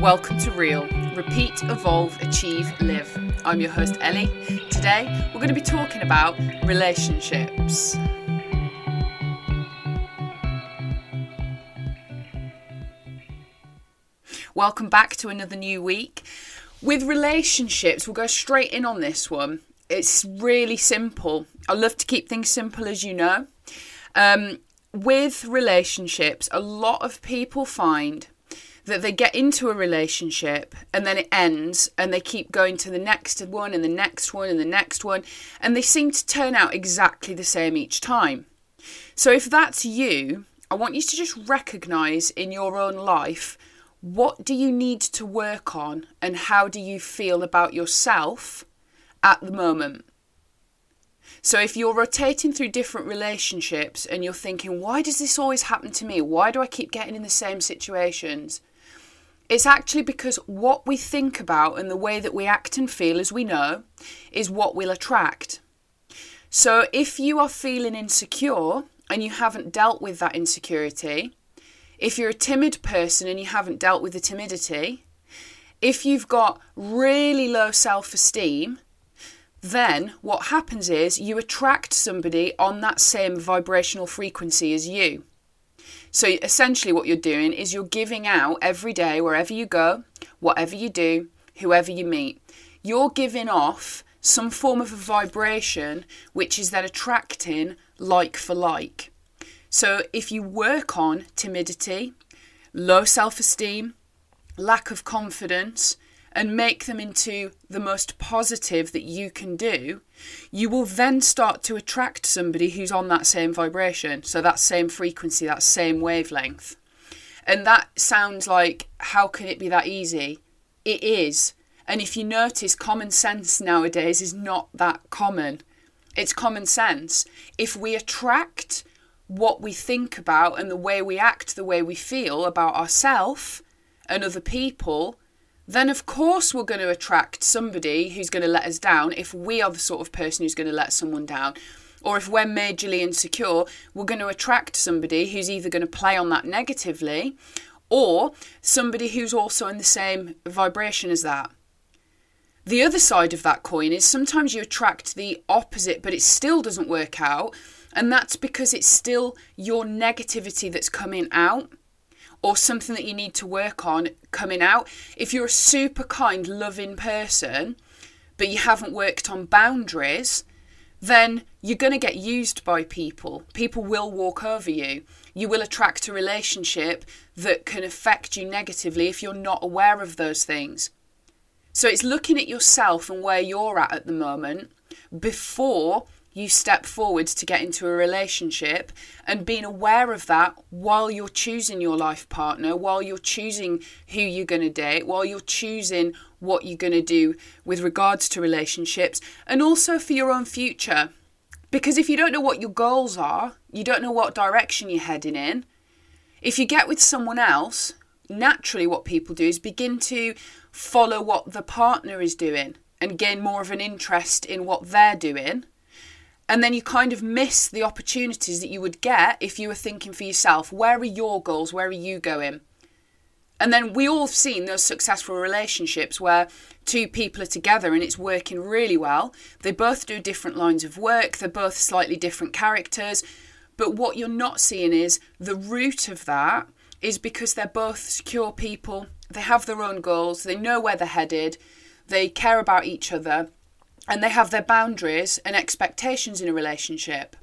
Welcome to Real. Repeat, evolve, achieve, live. I'm your host, Elle. Today, we're going to be talking about relationships. Welcome back to another new week. With relationships, we'll go straight in on this one. It's really simple. I love to keep things simple, as you know. Um, with relationships, a lot of people find that they get into a relationship and then it ends and they keep going to the next one and the next one and the next one and they seem to turn out exactly the same each time. So if that's you, I want you to just recognize in your own life what do you need to work on and how do you feel about yourself at the moment. So if you're rotating through different relationships and you're thinking, why does this always happen to me? Why do I keep getting in the same situations? It's actually because what we think about and the way that we act and feel, as we know, is what we'll attract. So if you are feeling insecure and you haven't dealt with that insecurity, if you're a timid person and you haven't dealt with the timidity, if you've got really low self esteem, then what happens is you attract somebody on that same vibrational frequency as you. So essentially, what you're doing is you're giving out every day, wherever you go, whatever you do, whoever you meet, you're giving off some form of a vibration which is then attracting like for like. So if you work on timidity, low self esteem, lack of confidence, and make them into the most positive that you can do, you will then start to attract somebody who's on that same vibration. So, that same frequency, that same wavelength. And that sounds like, how can it be that easy? It is. And if you notice, common sense nowadays is not that common. It's common sense. If we attract what we think about and the way we act, the way we feel about ourselves and other people, then of course we're going to attract somebody who's going to let us down if we are the sort of person who's going to let someone down. Or if we're majorly insecure, we're going to attract somebody who's either going to play on that negatively or somebody who's also in the same vibration as that. The other side of that coin is sometimes you attract the opposite, but it still doesn't work out. And that's because it's still your negativity that's coming out or something that you need to work on coming out. If you're a super kind, loving person, but you haven't worked on boundaries, then you're going to get used by people. People will walk over you. You will attract a relationship that can affect you negatively if you're not aware of those things. So it's looking at yourself and where you're at at the moment before you step forward to get into a relationship and being aware of that while you're choosing your life partner, while you're choosing who you're going to date, while you're choosing what you're going to do with regards to relationships, and also for your own future. Because if you don't know what your goals are, you don't know what direction you're heading in, if you get with someone else, naturally what people do is begin to follow what the partner is doing and gain more of an interest in what they're doing and then you kind of miss the opportunities that you would get if you were thinking for yourself where are your goals? Where are you going? And then we all have seen those successful relationships where two people are together and it's working really well. They both do different lines of work they're both slightly different characters. But what you're not seeing is the root of that is because they're both secure people. They have their own goals. They know where they're headed. They care about each other and they have their boundaries and expectations in a relationship.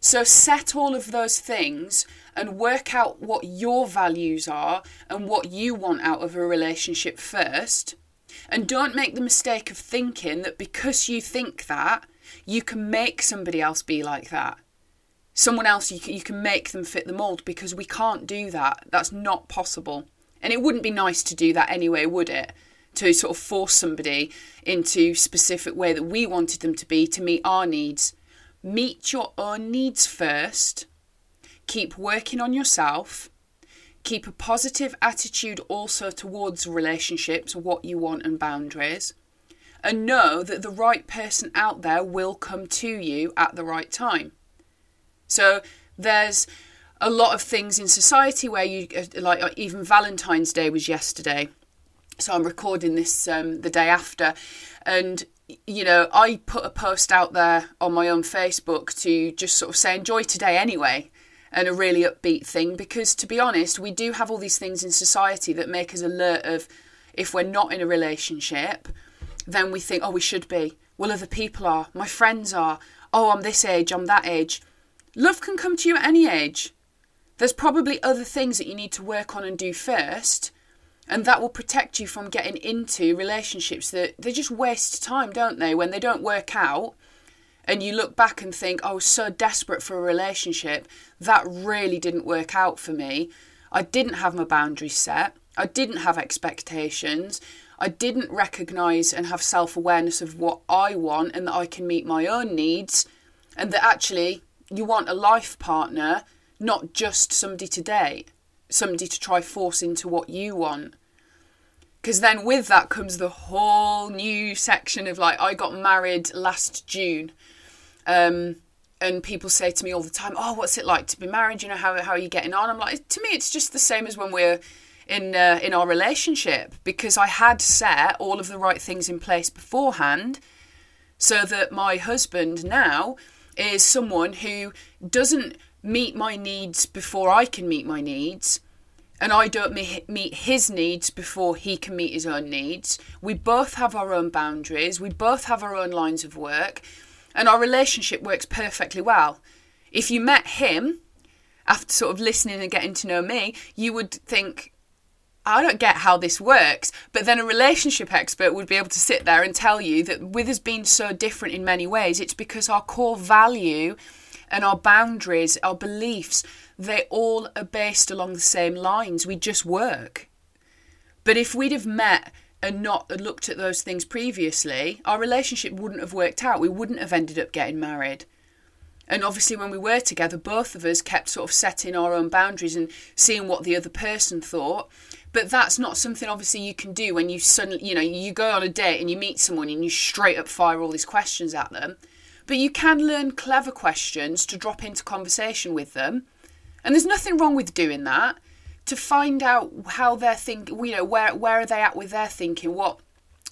So set all of those things and work out what your values are and what you want out of a relationship first. And don't make the mistake of thinking that because you think that, you can make somebody else be like that. Someone else, you can, you can make them fit the mould because we can't do that. That's not possible. And it wouldn't be nice to do that anyway, would it? To sort of force somebody into specific way that we wanted them to be to meet our needs. Meet your own needs first. Keep working on yourself. Keep a positive attitude also towards relationships, what you want and boundaries. And know that the right person out there will come to you at the right time. So there's a lot of things in society where you uh, like uh, even Valentine's Day was yesterday. So I'm recording this um, the day after, and you know I put a post out there on my own Facebook to just sort of say enjoy today anyway, and a really upbeat thing because to be honest, we do have all these things in society that make us alert of if we're not in a relationship, then we think oh we should be. Well, other people are. My friends are. Oh, I'm this age. I'm that age. Love can come to you at any age there's probably other things that you need to work on and do first and that will protect you from getting into relationships that they just waste time don't they? When they don't work out and you look back and think oh, i was so desperate for a relationship. That really didn't work out for me. I didn't have my boundaries set. I didn't have expectations. I didn't recognize and have self-awareness of what i want and that i can meet my own needs and that actually you want a life partner not just somebody to date, somebody to try force into what you want. Because then with that comes the whole new section of like, I got married last June. Um, and people say to me all the time, "Oh, what's it like to be married? You know how how are you getting on?" I'm like, to me, it's just the same as when we're in uh, in our relationship because I had set all of the right things in place beforehand, so that my husband now is someone who doesn't meet my needs before I can meet my needs, and I don't meet his needs before he can meet his own needs. We both have our own boundaries, we both have our own lines of work, and our relationship works perfectly well. If you met him after sort of listening and getting to know me, you would think, I don't get how this works. But then a relationship expert would be able to sit there and tell you that with us being so different in many ways, it's because our core value and our boundaries, our beliefs, they all are based along the same lines. We just work. But if we'd have met and not looked at those things previously, our relationship wouldn't have worked out. We wouldn't have ended up getting married. And obviously, when we were together, both of us kept sort of setting our own boundaries and seeing what the other person thought. But that's not something obviously you can do when you suddenly, you know, you go on a date and you meet someone and you straight up fire all these questions at them. But you can learn clever questions to drop into conversation with them. And there's nothing wrong with doing that to find out how they're thinking, you know, where, where are they at with their thinking? What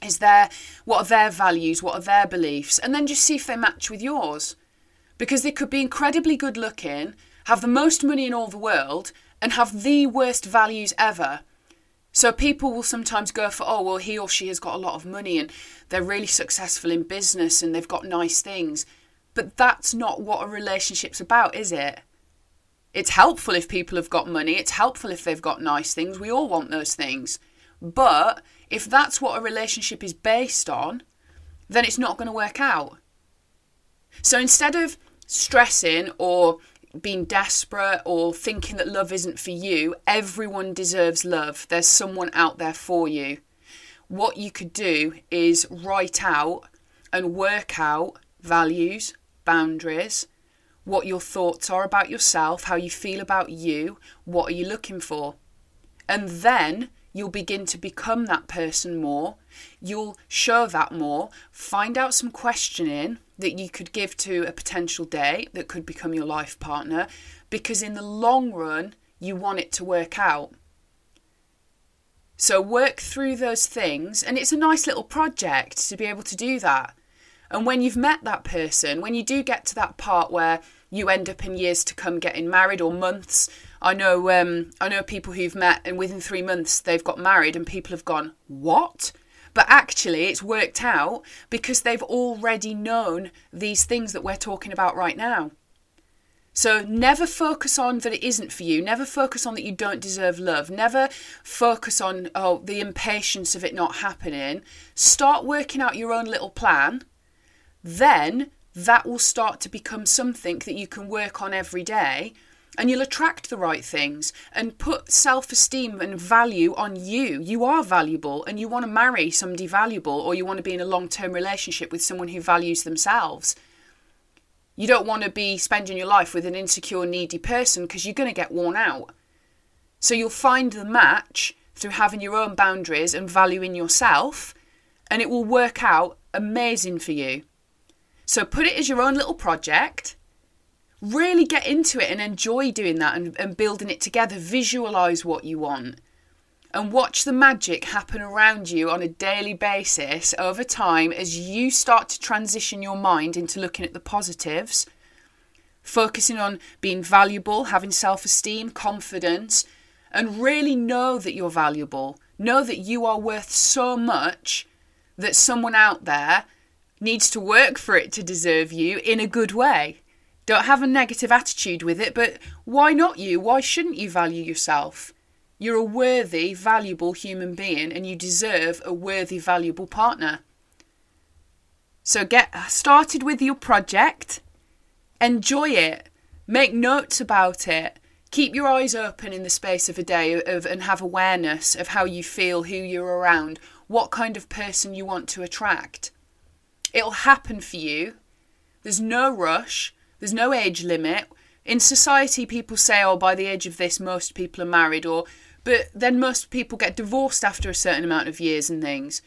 is their, what are their values? What are their beliefs? And then just see if they match with yours. Because they could be incredibly good looking, have the most money in all the world, and have the worst values ever. So people will sometimes go for, oh, well, he or she has got a lot of money and they're really successful in business and they've got nice things. But that's not what a relationship's about, is it? It's helpful if people have got money, it's helpful if they've got nice things. We all want those things. But if that's what a relationship is based on, then it's not going to work out. So instead of stressing or being desperate or thinking that love isn't for you, everyone deserves love. There's someone out there for you. What you could do is write out and work out values, boundaries, what your thoughts are about yourself, how you feel about you, what are you looking for. And then you'll begin to become that person more. You'll show that more, find out some questioning that you could give to a potential date that could become your life partner because in the long run you want it to work out. So work through those things and it's a nice little project to be able to do that. And when you've met that person, when you do get to that part where you end up in years to come getting married or months, I know um, I know people who've met and within three months they've got married and people have gone, What? But actually, it's worked out because they've already known these things that we're talking about right now. So never focus on that it isn't for you. Never focus on that you don't deserve love. Never focus on oh the impatience of it not happening. Start working out your own little plan. Then that will start to become something that you can work on every day and you'll attract the right things and put self esteem and value on you. You are valuable and you want to marry somebody valuable or you want to be in a long term relationship with someone who values themselves. You don't want to be spending your life with an insecure, needy person because you're going to get worn out. So you'll find the match through having your own boundaries and valuing yourself, and it will work out amazing for you. So put it as your own little project really get into it and enjoy doing that and, and building it together. Visualize what you want and watch the magic happen around you on a daily basis over time as you start to transition your mind into looking at the positives, focusing on being valuable, having self esteem, confidence, and really know that you're valuable. Know that you are worth so much that someone out there needs to work for it to deserve you in a good way. Don't have a negative attitude with it, but why not you? Why shouldn't you value yourself? You're a worthy, valuable human being and you deserve a worthy, valuable partner. So get started with your project, enjoy it, make notes about it, keep your eyes open in the space of a day of, and have awareness of how you feel, who you're around, what kind of person you want to attract. It'll happen for you. There's no rush. There's no age limit. In society, people say, oh, by the age of this, most people are married, or, but then most people get divorced after a certain amount of years and things.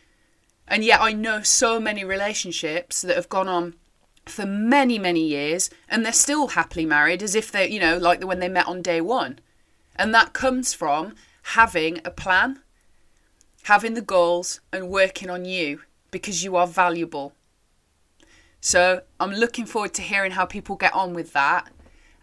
And yet, I know so many relationships that have gone on for many, many years and they're still happily married as if they're, you know, like when they met on day one. And that comes from having a plan, having the goals, and working on you because you are valuable. So I'm looking forward to hearing how people get on with that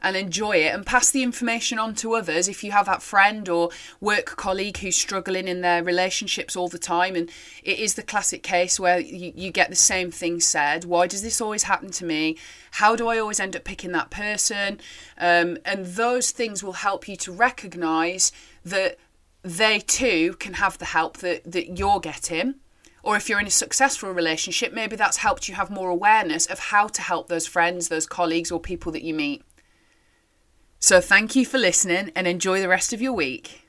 and enjoy it and pass the information on to others. If you have that friend or work colleague who's struggling in their relationships all the time and it is the classic case where you, you get the same thing said why does this always happen to me? How do i always end up picking that person? Um, and those things will help you to recognize that they too can have the help that, that you're getting or if you're in a successful relationship, maybe that's helped you have more awareness of how to help those friends, those colleagues, or people that you meet. So, thank you for listening and enjoy the rest of your week.